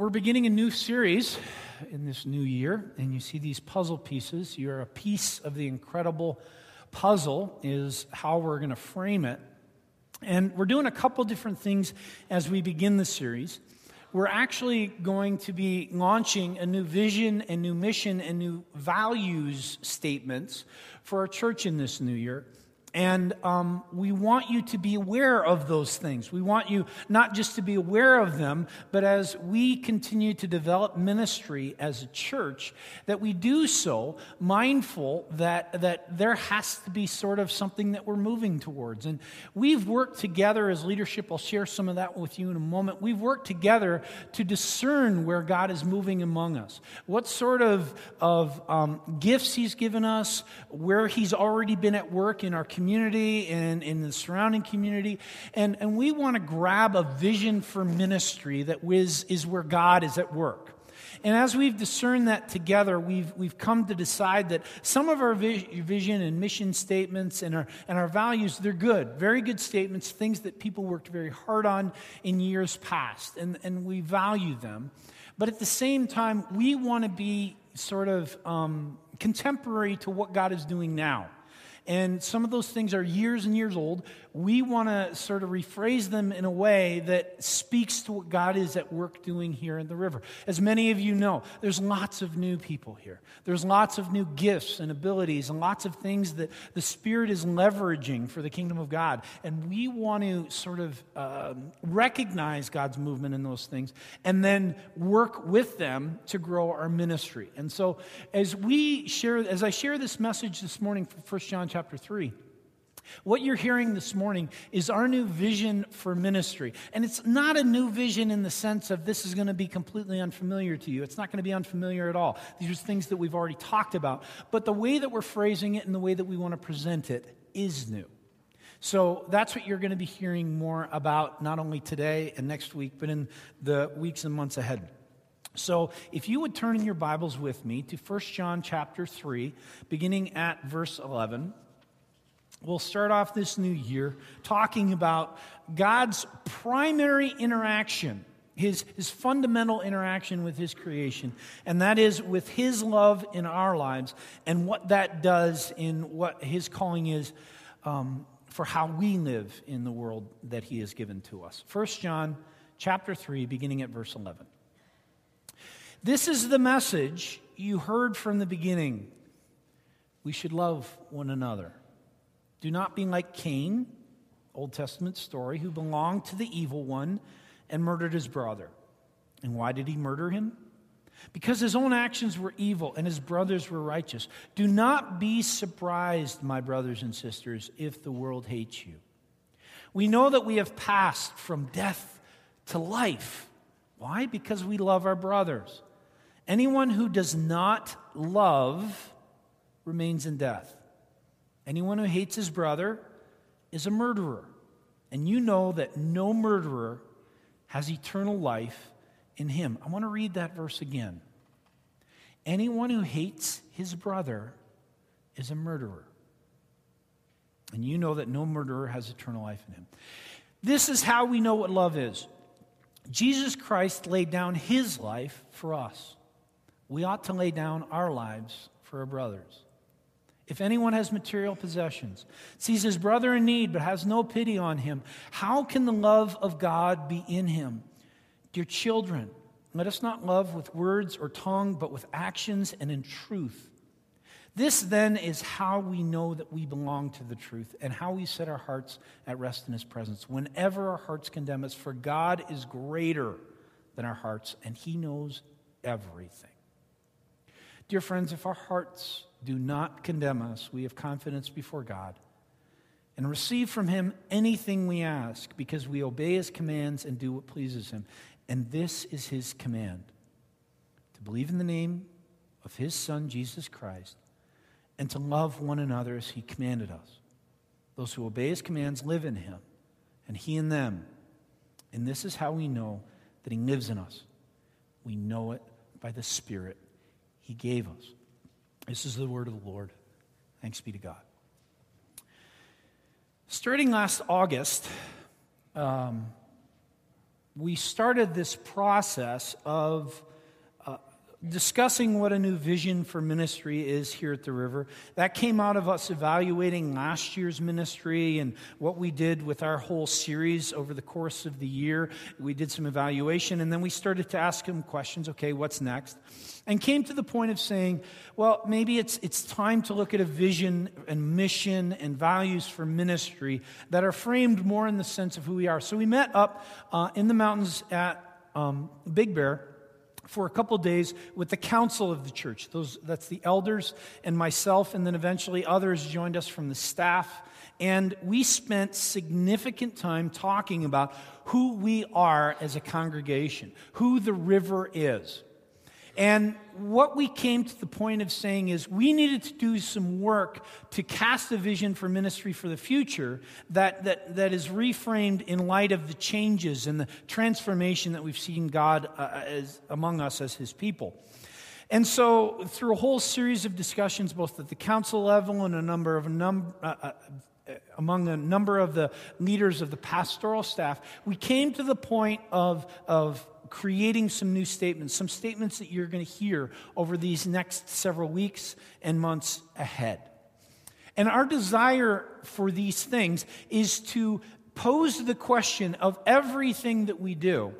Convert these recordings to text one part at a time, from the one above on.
We're beginning a new series in this new year, and you see these puzzle pieces. You're a piece of the incredible puzzle, is how we're going to frame it. And we're doing a couple different things as we begin the series. We're actually going to be launching a new vision, a new mission, and new values statements for our church in this new year. And um, we want you to be aware of those things. We want you not just to be aware of them, but as we continue to develop ministry as a church, that we do so mindful that, that there has to be sort of something that we're moving towards. And we've worked together as leadership. I'll share some of that with you in a moment. We've worked together to discern where God is moving among us, what sort of, of um, gifts He's given us, where He's already been at work in our community community and in the surrounding community. And, and we want to grab a vision for ministry that is, is where God is at work. And as we've discerned that together, we've, we've come to decide that some of our vision and mission statements and our, and our values, they're good, very good statements, things that people worked very hard on in years past, and, and we value them. But at the same time, we want to be sort of um, contemporary to what God is doing now. And some of those things are years and years old. We want to sort of rephrase them in a way that speaks to what God is at work doing here in the river. As many of you know, there's lots of new people here. There's lots of new gifts and abilities and lots of things that the Spirit is leveraging for the kingdom of God. And we want to sort of uh, recognize God's movement in those things and then work with them to grow our ministry. And so as we share, as I share this message this morning for 1 John chapter 3, what you're hearing this morning is our new vision for ministry. And it's not a new vision in the sense of this is going to be completely unfamiliar to you. It's not going to be unfamiliar at all. These are things that we've already talked about. But the way that we're phrasing it and the way that we want to present it is new. So that's what you're going to be hearing more about not only today and next week, but in the weeks and months ahead. So if you would turn in your Bibles with me to 1 John chapter 3, beginning at verse 11. We'll start off this new year talking about God's primary interaction, his, his fundamental interaction with his creation, and that is with his love in our lives and what that does in what his calling is um, for how we live in the world that he has given to us. 1 John chapter 3, beginning at verse 11. This is the message you heard from the beginning. We should love one another. Do not be like Cain, Old Testament story, who belonged to the evil one and murdered his brother. And why did he murder him? Because his own actions were evil and his brothers were righteous. Do not be surprised, my brothers and sisters, if the world hates you. We know that we have passed from death to life. Why? Because we love our brothers. Anyone who does not love remains in death. Anyone who hates his brother is a murderer. And you know that no murderer has eternal life in him. I want to read that verse again. Anyone who hates his brother is a murderer. And you know that no murderer has eternal life in him. This is how we know what love is. Jesus Christ laid down his life for us. We ought to lay down our lives for our brothers. If anyone has material possessions, sees his brother in need, but has no pity on him, how can the love of God be in him? Dear children, let us not love with words or tongue, but with actions and in truth. This then is how we know that we belong to the truth and how we set our hearts at rest in his presence. Whenever our hearts condemn us, for God is greater than our hearts, and he knows everything. Dear friends, if our hearts do not condemn us. We have confidence before God and receive from Him anything we ask because we obey His commands and do what pleases Him. And this is His command to believe in the name of His Son, Jesus Christ, and to love one another as He commanded us. Those who obey His commands live in Him, and He in them. And this is how we know that He lives in us. We know it by the Spirit He gave us. This is the word of the Lord. Thanks be to God. Starting last August, um, we started this process of discussing what a new vision for ministry is here at the river. That came out of us evaluating last year's ministry and what we did with our whole series over the course of the year. We did some evaluation and then we started to ask him questions okay, what's next? And came to the point of saying, well, maybe it's, it's time to look at a vision and mission and values for ministry that are framed more in the sense of who we are. So we met up uh, in the mountains at um, Big Bear for a couple days with the council of the church. Those, that's the elders and myself, and then eventually others joined us from the staff. And we spent significant time talking about who we are as a congregation, who the river is. And what we came to the point of saying is we needed to do some work to cast a vision for ministry for the future that, that, that is reframed in light of the changes and the transformation that we've seen God uh, as, among us as his people. And so, through a whole series of discussions, both at the council level and a number of num- uh, uh, among a number of the leaders of the pastoral staff, we came to the point of, of creating some new statements, some statements that you're going to hear over these next several weeks and months ahead. And our desire for these things is to pose the question of everything that we do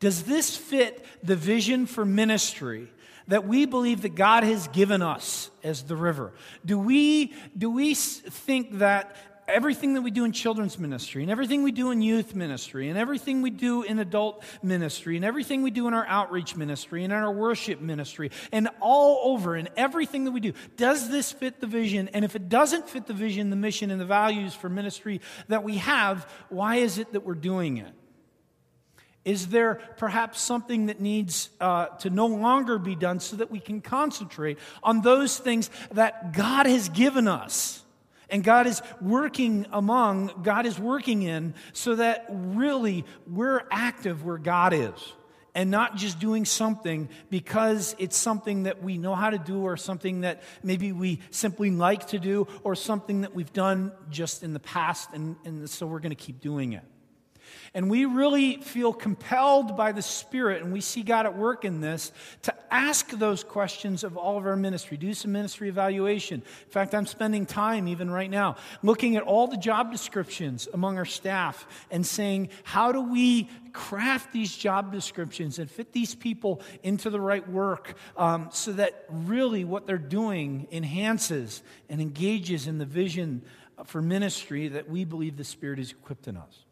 does this fit the vision for ministry that we believe that God has given us as the river? Do we, do we think that everything that we do in children's ministry, and everything we do in youth ministry, and everything we do in adult ministry, and everything we do in our outreach ministry, and in our worship ministry, and all over in everything that we do. Does this fit the vision? And if it doesn't fit the vision, the mission, and the values for ministry that we have, why is it that we're doing it? Is there perhaps something that needs uh, to no longer be done so that we can concentrate on those things that God has given us? And God is working among, God is working in, so that really we're active where God is and not just doing something because it's something that we know how to do or something that maybe we simply like to do or something that we've done just in the past and, and so we're going to keep doing it. And we really feel compelled by the Spirit, and we see God at work in this, to ask those questions of all of our ministry. Do some ministry evaluation. In fact, I'm spending time, even right now, looking at all the job descriptions among our staff and saying, how do we craft these job descriptions and fit these people into the right work um, so that really what they're doing enhances and engages in the vision for ministry that we believe the Spirit has equipped in us?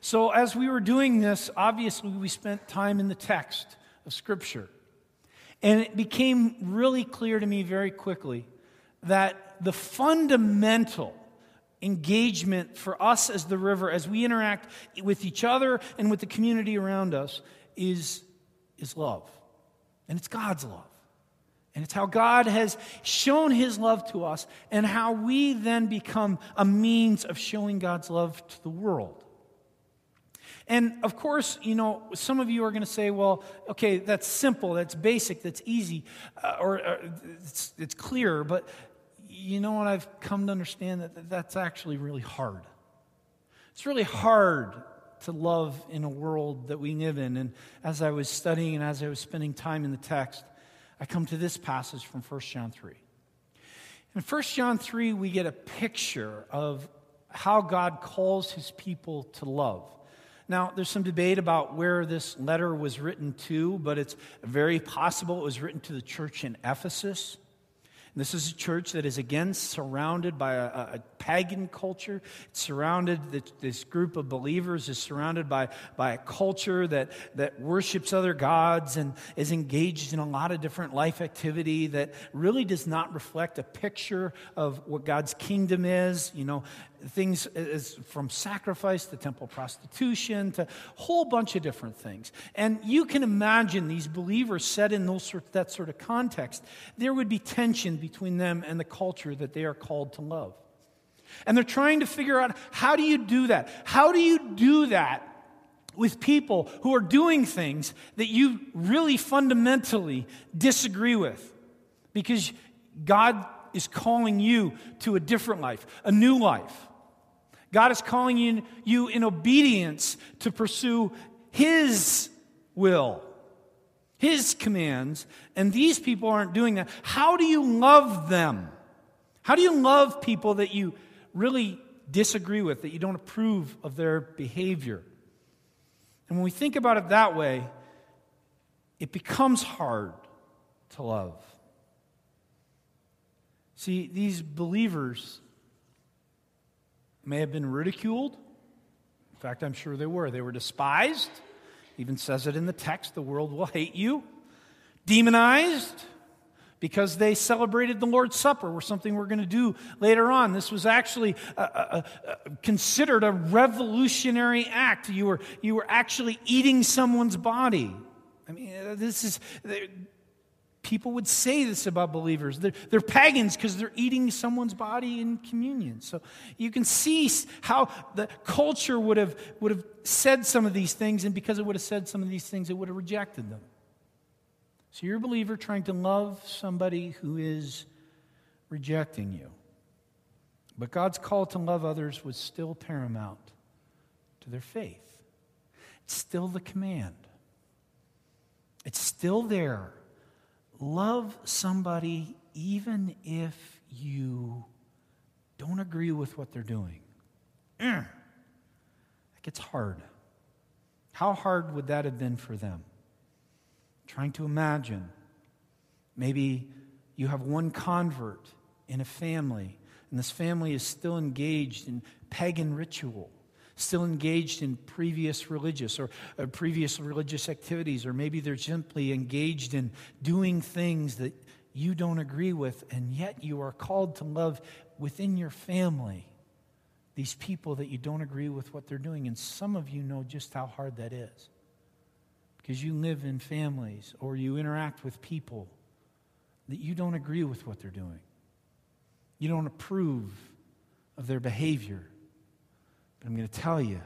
So, as we were doing this, obviously we spent time in the text of Scripture. And it became really clear to me very quickly that the fundamental engagement for us as the river, as we interact with each other and with the community around us, is, is love. And it's God's love. And it's how God has shown his love to us, and how we then become a means of showing God's love to the world. And of course, you know, some of you are going to say, well, okay, that's simple, that's basic, that's easy, uh, or, or it's, it's clear, but you know what? I've come to understand that that's actually really hard. It's really hard to love in a world that we live in. And as I was studying and as I was spending time in the text, I come to this passage from 1 John 3. In 1 John 3, we get a picture of how God calls his people to love. Now, there's some debate about where this letter was written to, but it's very possible it was written to the church in Ephesus. This is a church that is again surrounded by a, a pagan culture. It's surrounded, this group of believers is surrounded by, by a culture that, that worships other gods and is engaged in a lot of different life activity that really does not reflect a picture of what God's kingdom is. You know, things from sacrifice to temple prostitution to a whole bunch of different things. And you can imagine these believers set in those sort, that sort of context, there would be tension between them and the culture that they are called to love. And they're trying to figure out how do you do that? How do you do that with people who are doing things that you really fundamentally disagree with? Because God is calling you to a different life, a new life. God is calling you, you in obedience to pursue His will, His commands, and these people aren't doing that. How do you love them? How do you love people that you really disagree with, that you don't approve of their behavior? And when we think about it that way, it becomes hard to love. See, these believers may have been ridiculed. In fact, I'm sure they were. They were despised. Even says it in the text the world will hate you. Demonized because they celebrated the Lord's Supper, or something we're going to do later on. This was actually a, a, a, considered a revolutionary act. You were, you were actually eating someone's body. I mean, uh, this is people would say this about believers. They're, they're pagans because they're eating someone's body in communion. So you can see how the culture would have, would have said some of these things, and because it would have said some of these things, it would have rejected them. So you're a believer trying to love somebody who is rejecting you. But God's call to love others was still paramount to their faith. It's still the command. It's still there love somebody even if you don't agree with what they're doing. Eh, it gets hard. How hard would that have been for them? Trying to imagine. Maybe you have one convert in a family, and this family is still engaged in pagan ritual still engaged in previous religious or uh, previous religious activities, or maybe they're simply engaged in doing things that you don't agree with, and yet you are called to love within your family these people that you don't agree with what they're doing. And some of you know just how hard that is because you live in families or you interact with people that you don't agree with what they're doing. You don't approve of their behavior. But I'm going to tell you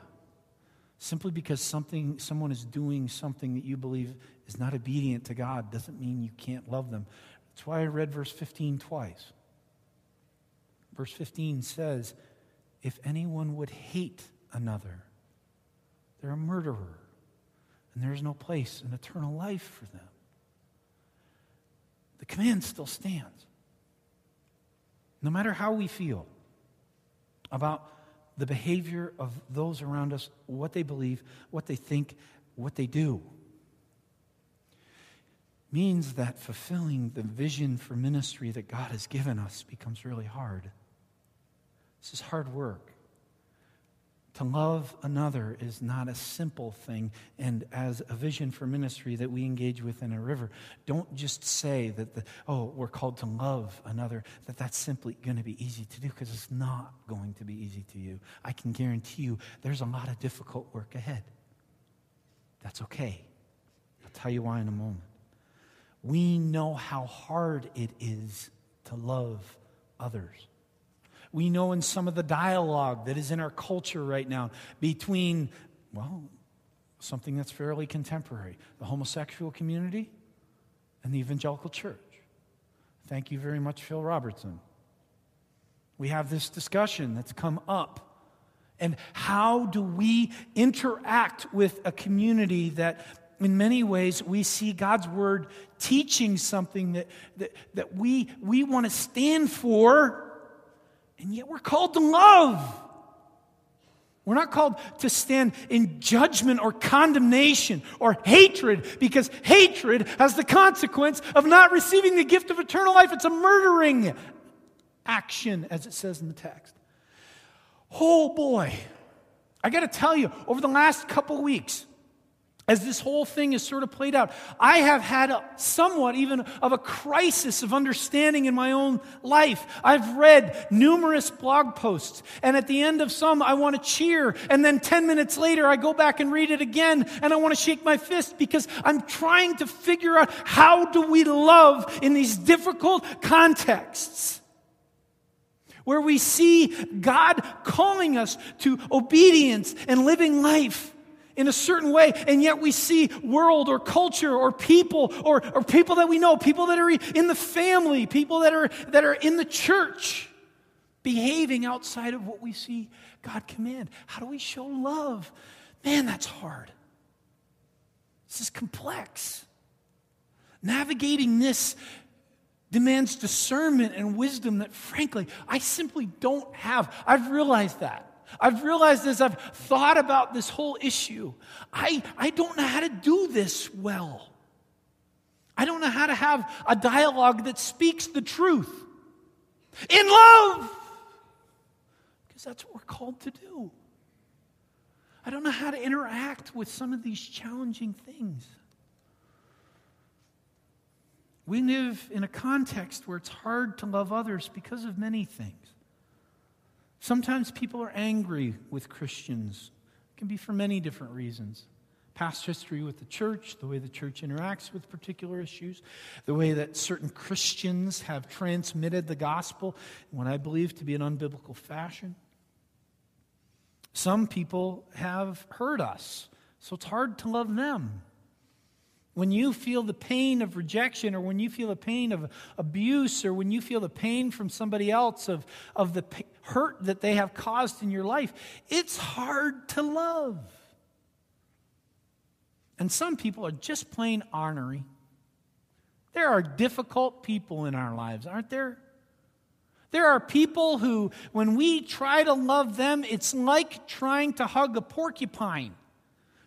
simply because something, someone is doing something that you believe is not obedient to God doesn't mean you can't love them. That's why I read verse 15 twice. Verse 15 says, If anyone would hate another, they're a murderer, and there's no place in eternal life for them. The command still stands. No matter how we feel about the behavior of those around us, what they believe, what they think, what they do. Means that fulfilling the vision for ministry that God has given us becomes really hard. This is hard work. To love another is not a simple thing. And as a vision for ministry that we engage with in a river, don't just say that, the, oh, we're called to love another, that that's simply going to be easy to do, because it's not going to be easy to you. I can guarantee you there's a lot of difficult work ahead. That's okay. I'll tell you why in a moment. We know how hard it is to love others. We know in some of the dialogue that is in our culture right now between, well, something that's fairly contemporary the homosexual community and the evangelical church. Thank you very much, Phil Robertson. We have this discussion that's come up. And how do we interact with a community that, in many ways, we see God's word teaching something that, that, that we, we want to stand for, and yet we're called to love. We're not called to stand in judgment or condemnation or hatred because hatred has the consequence of not receiving the gift of eternal life. It's a murdering action, as it says in the text. Oh boy, I got to tell you, over the last couple weeks, as this whole thing is sort of played out, I have had a, somewhat even of a crisis of understanding in my own life. I've read numerous blog posts, and at the end of some, I want to cheer, and then 10 minutes later, I go back and read it again, and I want to shake my fist because I'm trying to figure out how do we love in these difficult contexts where we see God calling us to obedience and living life in a certain way, and yet we see world or culture or people or, or people that we know, people that are in the family, people that are, that are in the church, behaving outside of what we see God command? How do we show love? Man, that's hard. This is complex. Navigating this demands discernment and wisdom that, frankly, I simply don't have. I've realized that. I've realized as I've thought about this whole issue, I, I don't know how to do this well. I don't know how to have a dialogue that speaks the truth in love, because that's what we're called to do. I don't know how to interact with some of these challenging things. We live in a context where it's hard to love others because of many things. Sometimes people are angry with Christians. It can be for many different reasons. Past history with the church, the way the church interacts with particular issues, the way that certain Christians have transmitted the gospel in what I believe to be an unbiblical fashion. Some people have hurt us, so it's hard to love them. When you feel the pain of rejection, or when you feel the pain of abuse, or when you feel the pain from somebody else of, of the hurt that they have caused in your life, it's hard to love. And some people are just plain ornery. There are difficult people in our lives, aren't there? There are people who, when we try to love them, it's like trying to hug a porcupine.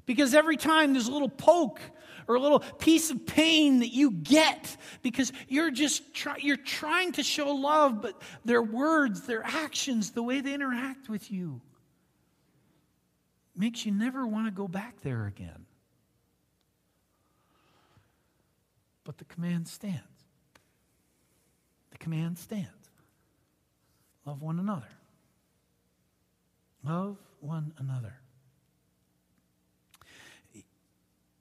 Because every time there's a little poke or a little piece of pain that you get because you're just try, you're trying to show love, but their words, their actions, the way they interact with you makes you never want to go back there again. But the command stands. The command stands. Love one another. Love one another.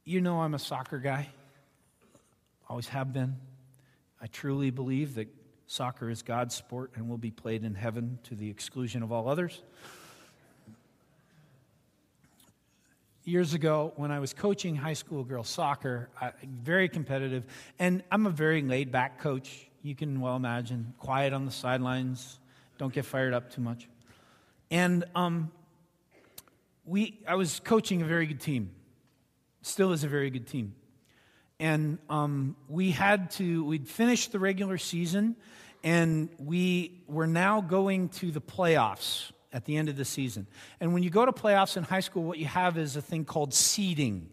You know, I'm a soccer guy, always have been. I truly believe that soccer is God's sport and will be played in heaven to the exclusion of all others. Years ago, when I was coaching high school girls soccer, I, very competitive, and I'm a very laid back coach. You can well imagine, quiet on the sidelines, don't get fired up too much. And um, we, I was coaching a very good team still is a very good team. And um, we had to, we'd finished the regular season, and we were now going to the playoffs at the end of the season. And when you go to playoffs in high school, what you have is a thing called seeding.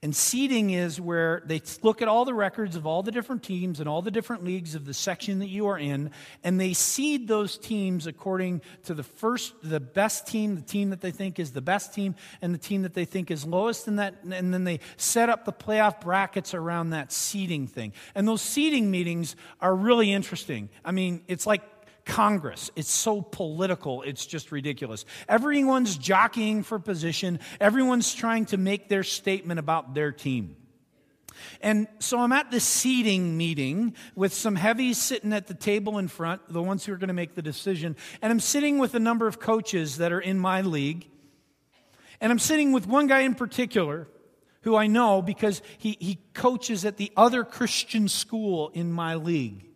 And seeding is where they look at all the records of all the different teams and all the different leagues of the section that you are in, and they seed those teams according to the first, the best team, the team that they think is the best team, and the team that they think is lowest in that, and then they set up the playoff brackets around that seeding thing. And those seeding meetings are really interesting. I mean, it's like Congress. It's so political, it's just ridiculous. Everyone's jockeying for position, everyone's trying to make their statement about their team. And so I'm at this seeding meeting with some heavies sitting at the table in front, the ones who are going to make the decision. And I'm sitting with a number of coaches that are in my league. And I'm sitting with one guy in particular who I know because he, he coaches at the other Christian school in my league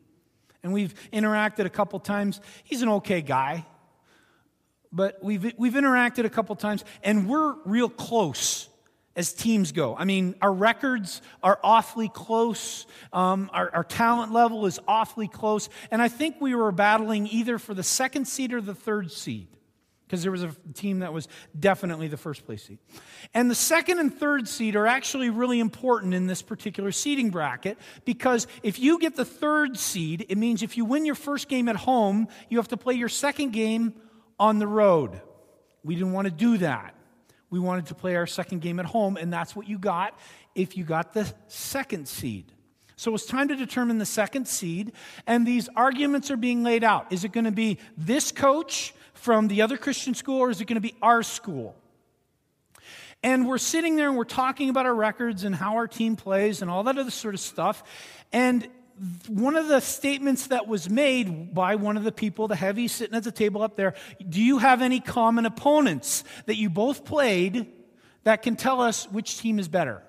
and we've interacted a couple times. He's an okay guy, but we've, we've interacted a couple times, and we're real close as teams go. I mean, our records are awfully close. Um, our, our, talent level is awfully close. And I think we were battling either for the second seed or the third seed because there was a team that was definitely the first place seed. And the second and third seed are actually really important in this particular seeding bracket because if you get the third seed, it means if you win your first game at home, you have to play your second game on the road. We didn't want to do that. We wanted to play our second game at home, and that's what you got if you got the second seed. So it's time to determine the second seed, and these arguments are being laid out. Is it going to be this coach from the other Christian school, or is it going to be our school? And we're sitting there and we're talking about our records and how our team plays and all that other sort of stuff. And one of the statements that was made by one of the people, the heavy sitting at the table up there, do you have any common opponents that you both played that can tell us which team is better?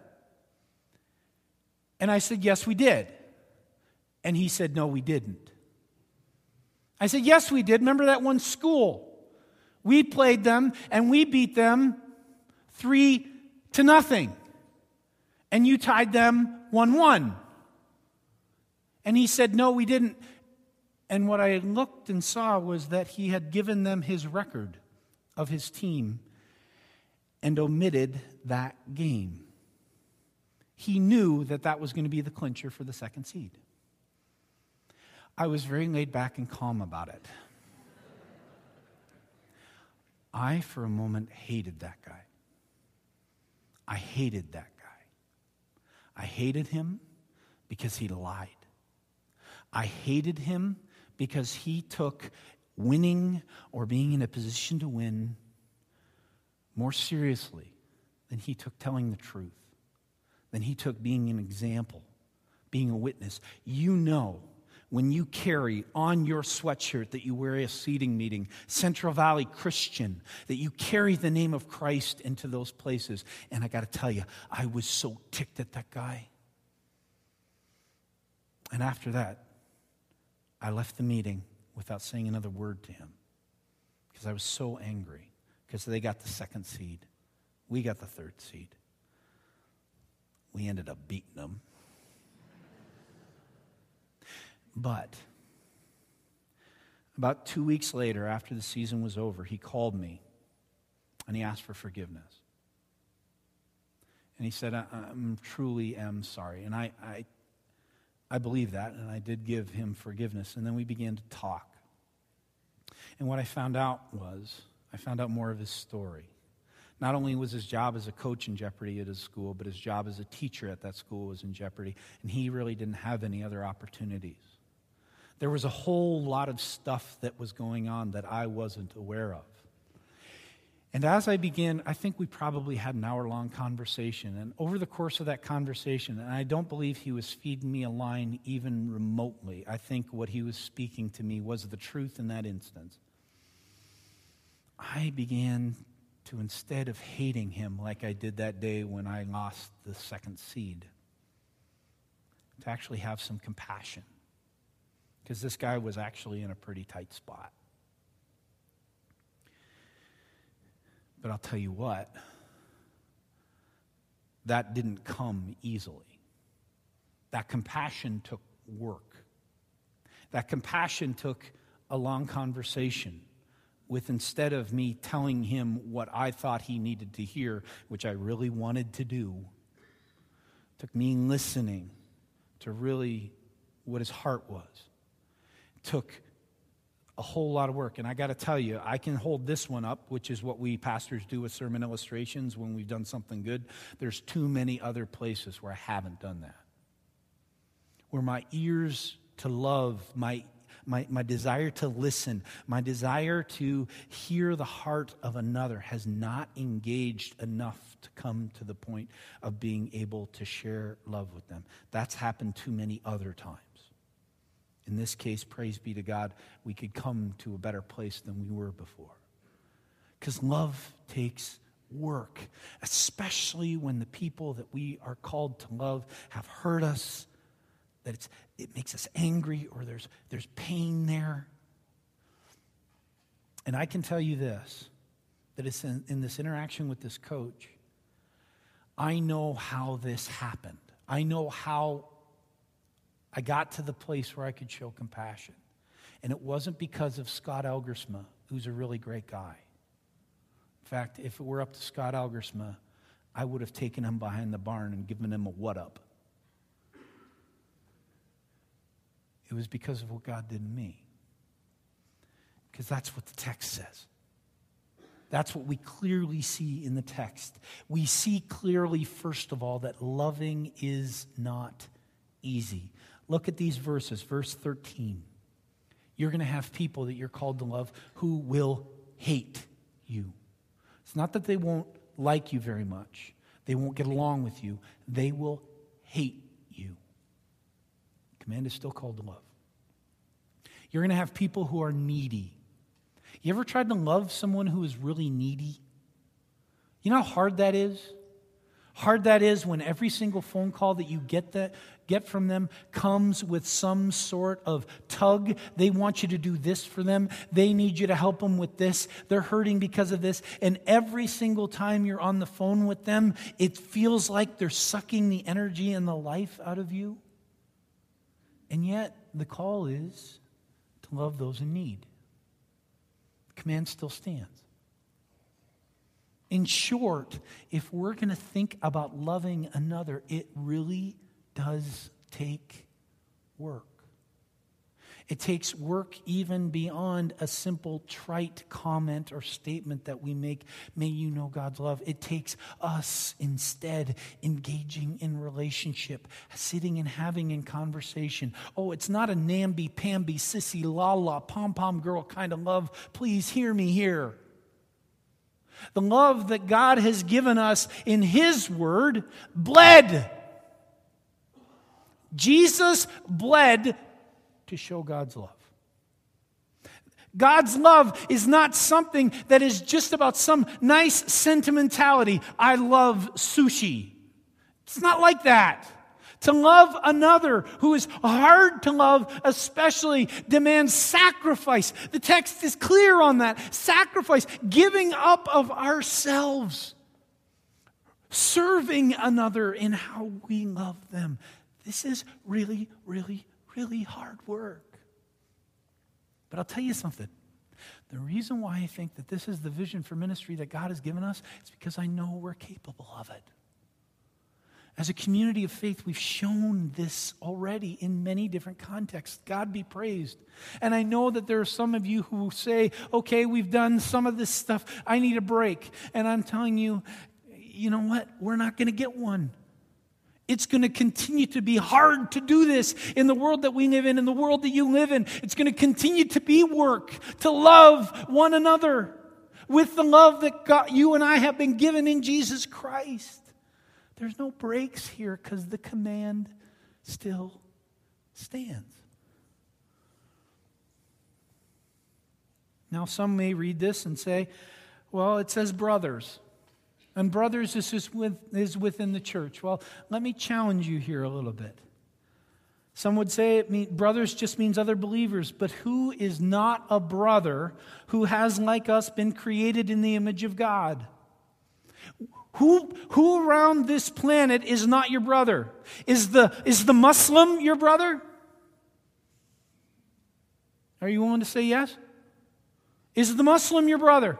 And I said, yes, we did. And he said, no, we didn't. I said, Yes, we did. Remember that one school? We played them and we beat them three to nothing. And you tied them 1 1. And he said, No, we didn't. And what I looked and saw was that he had given them his record of his team and omitted that game. He knew that that was going to be the clincher for the second seed. I was very laid back and calm about it. I, for a moment, hated that guy. I hated that guy. I hated him because he lied. I hated him because he took winning or being in a position to win more seriously than he took telling the truth, than he took being an example, being a witness. You know when you carry on your sweatshirt that you wear at a seeding meeting, Central Valley Christian, that you carry the name of Christ into those places. And I got to tell you, I was so ticked at that guy. And after that, I left the meeting without saying another word to him because I was so angry because they got the second seed. We got the third seed. We ended up beating them. But about two weeks later, after the season was over, he called me and he asked for forgiveness. And he said, I, am truly am sorry. And I, I, I believe that, and I did give him forgiveness. And then we began to talk. And what I found out was, I found out more of his story. Not only was his job as a coach in jeopardy at his school, but his job as a teacher at that school was in jeopardy, and he really didn't have any other opportunities. There was a whole lot of stuff that was going on that I wasn't aware of. And as I began, I think we probably had an hour long conversation. And over the course of that conversation, and I don't believe he was feeding me a line even remotely, I think what he was speaking to me was the truth in that instance. I began to, instead of hating him like I did that day when I lost the second seed, to actually have some compassion because this guy was actually in a pretty tight spot. But I'll tell you what, that didn't come easily. That compassion took work. That compassion took a long conversation with instead of me telling him what I thought he needed to hear, which I really wanted to do, took me listening to really what his heart was took a whole lot of work. And I got to tell you, I can hold this one up, which is what we pastors do with sermon illustrations when we've done something good. There's too many other places where I haven't done that. Where my ears to love, my, my, my desire to listen, my desire to hear the heart of another has not engaged enough to come to the point of being able to share love with them. That's happened too many other times. In this case, praise be to God, we could come to a better place than we were before. Because love takes work, especially when the people that we are called to love have hurt us, that it's, it makes us angry or there's, there's pain there. And I can tell you this that it's in, in this interaction with this coach, I know how this happened. I know how I got to the place where I could show compassion. And it wasn't because of Scott Elgersma, who's a really great guy. In fact, if it were up to Scott Elgersma, I would have taken him behind the barn and given him a what up. It was because of what God did in me. Because that's what the text says. That's what we clearly see in the text. We see clearly, first of all, that loving is not easy. Look at these verses. Verse 13. You're going to have people that you're called to love who will hate you. It's not that they won't like you very much, they won't get along with you. They will hate you. Command is still called to love. You're going to have people who are needy. You ever tried to love someone who is really needy? You know how hard that is? Hard that is when every single phone call that you get that get from them comes with some sort of tug. They want you to do this for them. They need you to help them with this. They're hurting because of this. And every single time you're on the phone with them, it feels like they're sucking the energy and the life out of you. And yet, the call is to love those in need. The command still stands. In short, if we're going to think about loving another, it really does take work. It takes work even beyond a simple trite comment or statement that we make, may you know God's love. It takes us instead engaging in relationship, sitting and having in conversation. Oh, it's not a namby pamby, sissy, la la, pom pom girl kind of love. Please hear me here. The love that God has given us in His Word bled. Jesus bled to show God's love. God's love is not something that is just about some nice sentimentality. I love sushi. It's not like that. To love another who is hard to love, especially, demands sacrifice. The text is clear on that. Sacrifice, giving up of ourselves, serving another in how we love them. This is really, really, really hard work. But I'll tell you something. The reason why I think that this is the vision for ministry that God has given us is because I know we're capable of it. As a community of faith, we've shown this already in many different contexts. God be praised. And I know that there are some of you who say, okay, we've done some of this stuff. I need a break. And I'm telling you, you know what? We're not going to get one. It's going to continue to be hard to do this in the world that we live in, in the world that you live in. It's going to continue to be work to love one another with the love that God, you and I have been given in Jesus Christ. There's no breaks here because the command still stands. Now, some may read this and say, well, it says brothers. And brothers is, with, is within the church. Well, let me challenge you here a little bit. Some would say it mean, brothers just means other believers, but who is not a brother who has, like us, been created in the image of God? Who, who around this planet is not your brother? Is the, is the Muslim your brother? Are you willing to say yes? Is the Muslim your brother?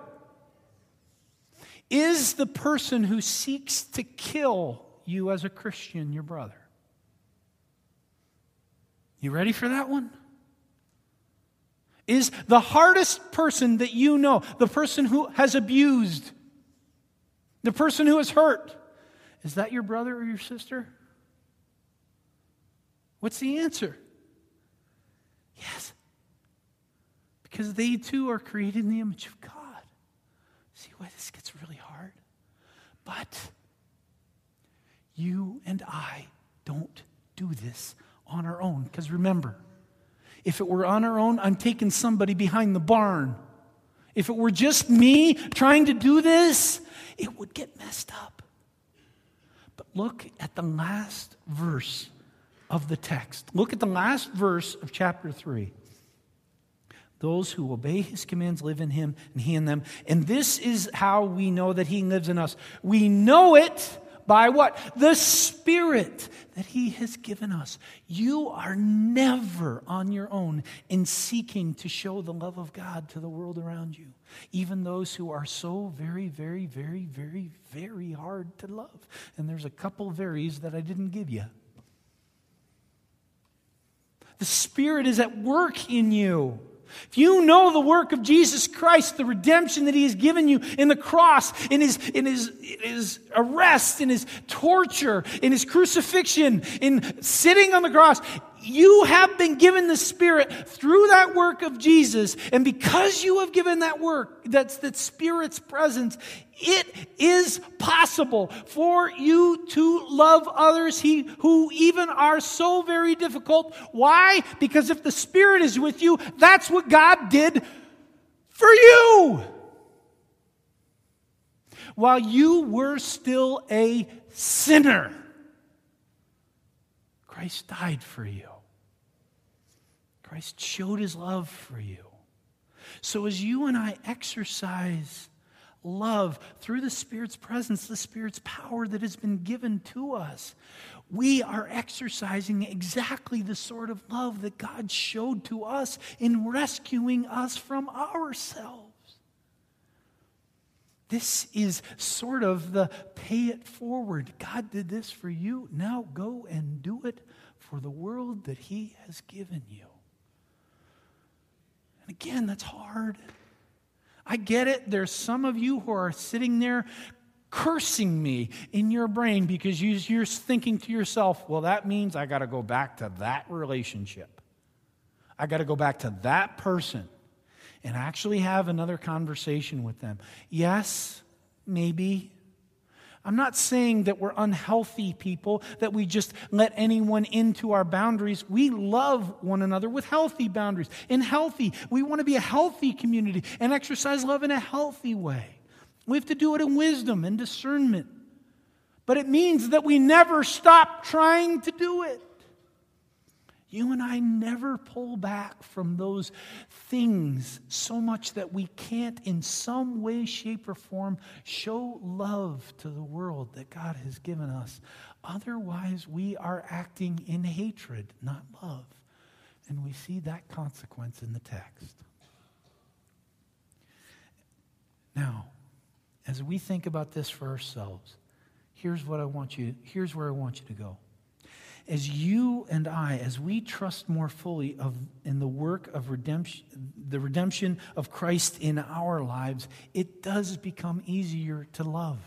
Is the person who seeks to kill you as a Christian your brother? You ready for that one? Is the hardest person that you know, the person who has abused, the person who has hurt, is that your brother or your sister? What's the answer? Yes. Because they too are created in the image of God. See why this gets really hard? But you and I don't do this on our own. Because remember, if it were on our own, I'm taking somebody behind the barn. If it were just me trying to do this, it would get messed up. But look at the last verse of the text. Look at the last verse of chapter 3. Those who obey his commands live in him and he in them. And this is how we know that he lives in us. We know it by what? The Spirit that he has given us. You are never on your own in seeking to show the love of God to the world around you, even those who are so very, very, very, very, very hard to love. And there's a couple varies that I didn't give you. The Spirit is at work in you. If you know the work of Jesus Christ, the redemption that He has given you in the cross, in His, in His, in his arrest, in His torture, in His crucifixion, in sitting on the cross, you have been given the Spirit through that work of Jesus. And because you have given that work, that's that Spirit's presence, it is possible for you to love others who even are so very difficult. Why? Because if the Spirit is with you, that's what God did for you. while you were still a sinner. Christ died for you. Christ showed his love for you. So as you and I exercise love through the Spirit's presence, the Spirit's power that has been given to us, we are exercising exactly the sort of love that God showed to us in rescuing us from ourselves. This is sort of the pay it forward. God did this for you. Now go and do it for the world that He has given you. And again, that's hard. I get it. There's some of you who are sitting there cursing me in your brain because you're thinking to yourself, well, that means I got to go back to that relationship. I got to go back to that person and actually have another conversation with them. Yes, maybe. I'm not saying that we're unhealthy people, that we just let anyone into our boundaries. We love one another with healthy boundaries. In healthy, we want to be a healthy community and exercise love in a healthy way. We have to do it in wisdom and discernment. But it means that we never stop trying to do it. You and I never pull back from those things so much that we can't, in some way, shape, or form, show love to the world that God has given us. Otherwise, we are acting in hatred, not love. And we see that consequence in the text. Now, as we think about this for ourselves, here's what I want you, here's where I want you to go as you and I, as we trust more fully of, in the work of redemption, the redemption of Christ in our lives, it does become easier to love.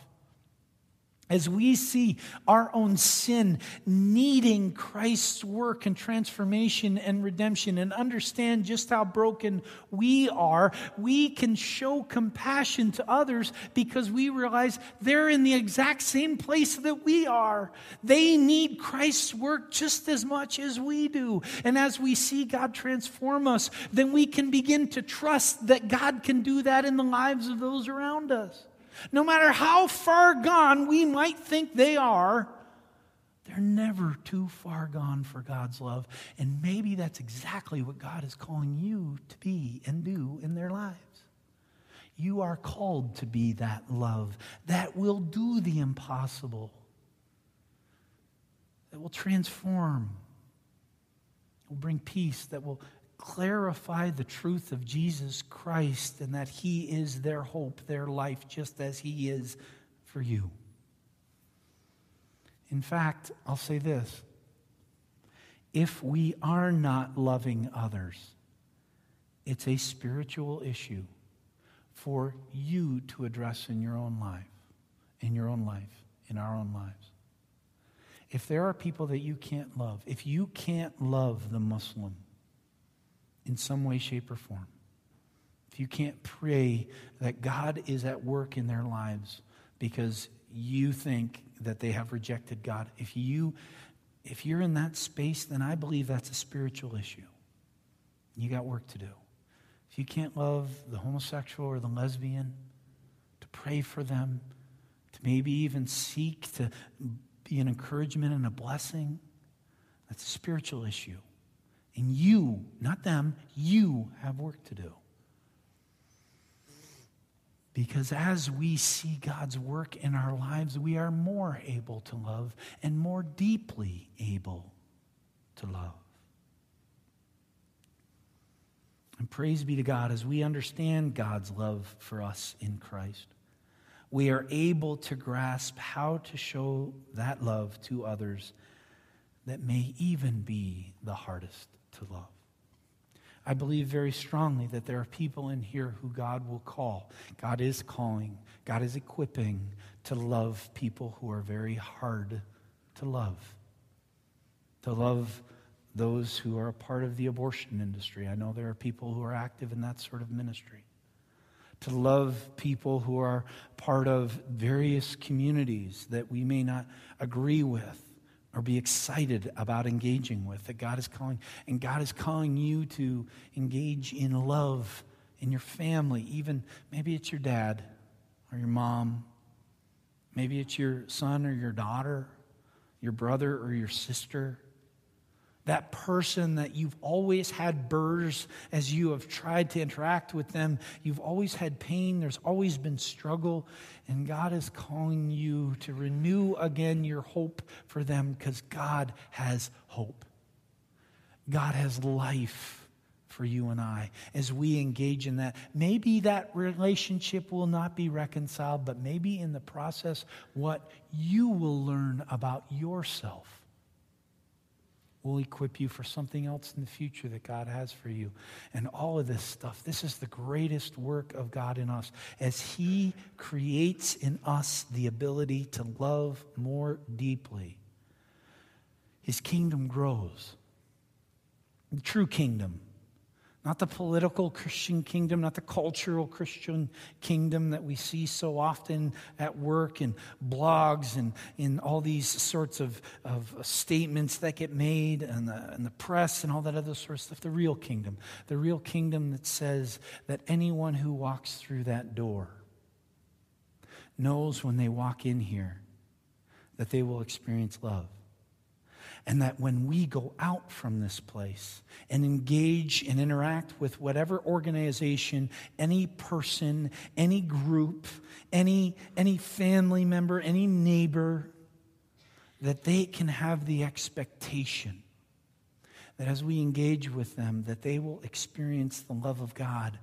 As we see our own sin needing Christ's work and transformation and redemption and understand just how broken we are, we can show compassion to others because we realize they're in the exact same place that we are. They need Christ's work just as much as we do. And as we see God transform us, then we can begin to trust that God can do that in the lives of those around us. No matter how far gone we might think they are, they're never too far gone for God's love. And maybe that's exactly what God is calling you to be and do in their lives. You are called to be that love that will do the impossible, that will transform, will bring peace, that will clarify the truth of Jesus Christ and that He is their hope, their life, just as He is for you. In fact, I'll say this if we are not loving others, it's a spiritual issue for you to address in your own life, in your own life, in our own lives. If there are people that you can't love, if you can't love the Muslim, in some way, shape, or form. If you can't pray that God is at work in their lives because you think that they have rejected God, if you if you're in that space, then I believe that's a spiritual issue. You got work to do. If you can't love the homosexual or the lesbian, to pray for them, to maybe even seek to be an encouragement and a blessing, that's a spiritual issue. And you, not them, you have work to do. Because as we see God's work in our lives, we are more able to love and more deeply able to love. And praise be to God as we understand God's love for us in Christ. We are able to grasp how to show that love to others that may even be the hardest to love. I believe very strongly that there are people in here who God will call. God is calling, God is equipping to love people who are very hard to love. To love those who are a part of the abortion industry. I know there are people who are active in that sort of ministry. To love people who are part of various communities that we may not agree with or be excited about engaging with that God is calling. And God is calling you to engage in love in your family, even maybe it's your dad or your mom Maybe it's your son or your daughter, your brother or your sister. That person that you've always had burrs as you have tried to interact with them. You've always had pain. There's always been struggle. And God is calling you to renew again your hope for them because God has hope. God has life for you and I as we engage in that. Maybe that relationship will not be reconciled, but maybe in the process, what you will learn about yourself will equip you for something else in the future that God has for you. And all of this stuff, this is the greatest work of God in us as He creates in us the ability to love more deeply. His kingdom grows. The true kingdom not the political Christian kingdom, not the cultural Christian kingdom that we see so often at work and blogs and in all these sorts of, of statements that get made and the, and the press and all that other sort of stuff. The real kingdom. The real kingdom that says that anyone who walks through that door knows when they walk in here that they will experience love and that when we go out from this place and engage and interact with whatever organization, any person, any group, any, any family member, any neighbor, that they can have the expectation that as we engage with them, that they will experience the love of God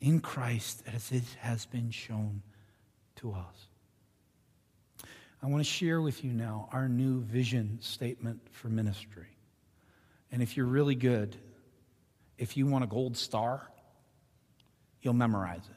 in Christ as it has been shown to us. I want to share with you now our new vision statement for ministry. And if you're really good, if you want a gold star, you'll memorize it.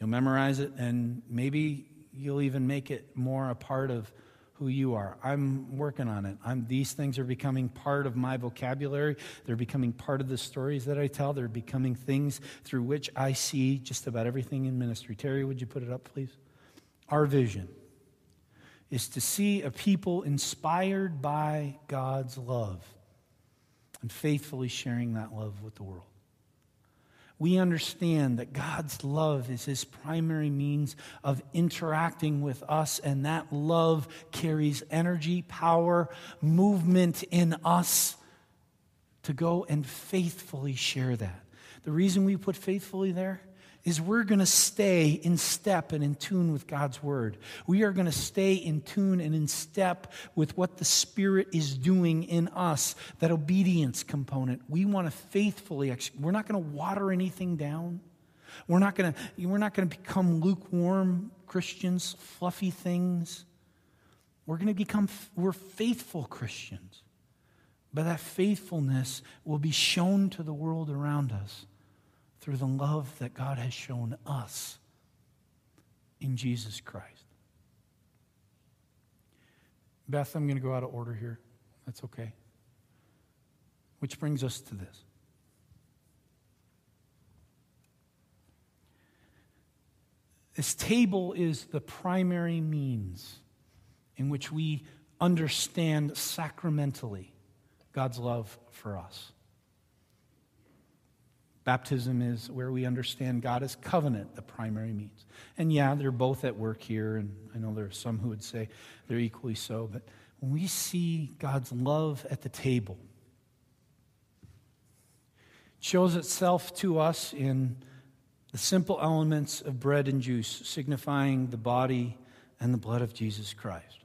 You'll memorize it, and maybe you'll even make it more a part of who you are. I'm working on it. I'm, these things are becoming part of my vocabulary. They're becoming part of the stories that I tell. They're becoming things through which I see just about everything in ministry. Terry, would you put it up, please? Our vision is to see a people inspired by God's love and faithfully sharing that love with the world. We understand that God's love is his primary means of interacting with us, and that love carries energy, power, movement in us to go and faithfully share that. The reason we put faithfully there is we're going to stay in step and in tune with God's word. We are going to stay in tune and in step with what the Spirit is doing in us, that obedience component. We want to faithfully, we're not going to water anything down. We're not going to, we're not going to become lukewarm Christians, fluffy things. We're going to become, we're faithful Christians. But that faithfulness will be shown to the world around us through the love that God has shown us in Jesus Christ. Beth, I'm going to go out of order here. That's okay. Which brings us to this. This table is the primary means in which we understand sacramentally God's love for us. Baptism is where we understand God as covenant, the primary means. And yeah, they're both at work here, and I know there are some who would say they're equally so, but when we see God's love at the table, it shows itself to us in the simple elements of bread and juice, signifying the body and the blood of Jesus Christ.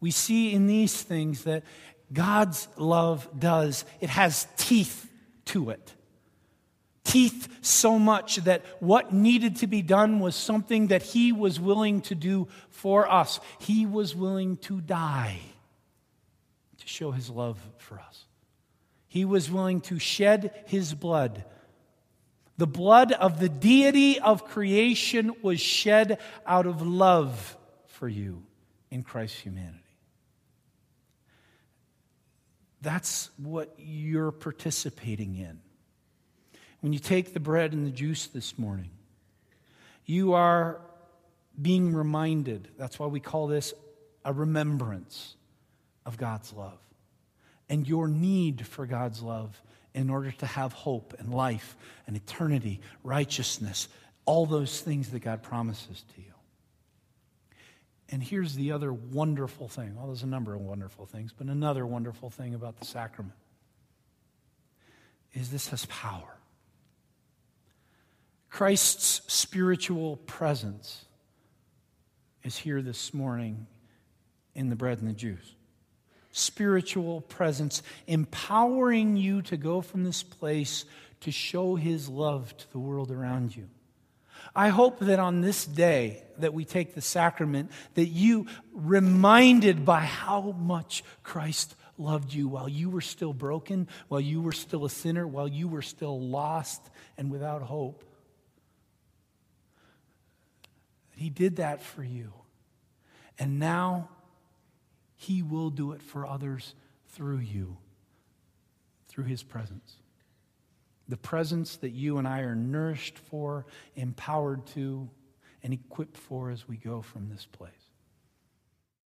We see in these things that God's love does, it has teeth to it teeth so much that what needed to be done was something that he was willing to do for us. He was willing to die to show his love for us. He was willing to shed his blood. The blood of the deity of creation was shed out of love for you in Christ's humanity. That's what you're participating in. When you take the bread and the juice this morning, you are being reminded. That's why we call this a remembrance of God's love and your need for God's love in order to have hope and life and eternity, righteousness, all those things that God promises to you. And here's the other wonderful thing. Well, there's a number of wonderful things, but another wonderful thing about the sacrament is this has power. Christ's spiritual presence is here this morning in the bread and the juice. Spiritual presence, empowering you to go from this place to show his love to the world around you. I hope that on this day that we take the sacrament, that you, reminded by how much Christ loved you while you were still broken, while you were still a sinner, while you were still lost and without hope. He did that for you. And now he will do it for others through you, through his presence. The presence that you and I are nourished for, empowered to, and equipped for as we go from this place.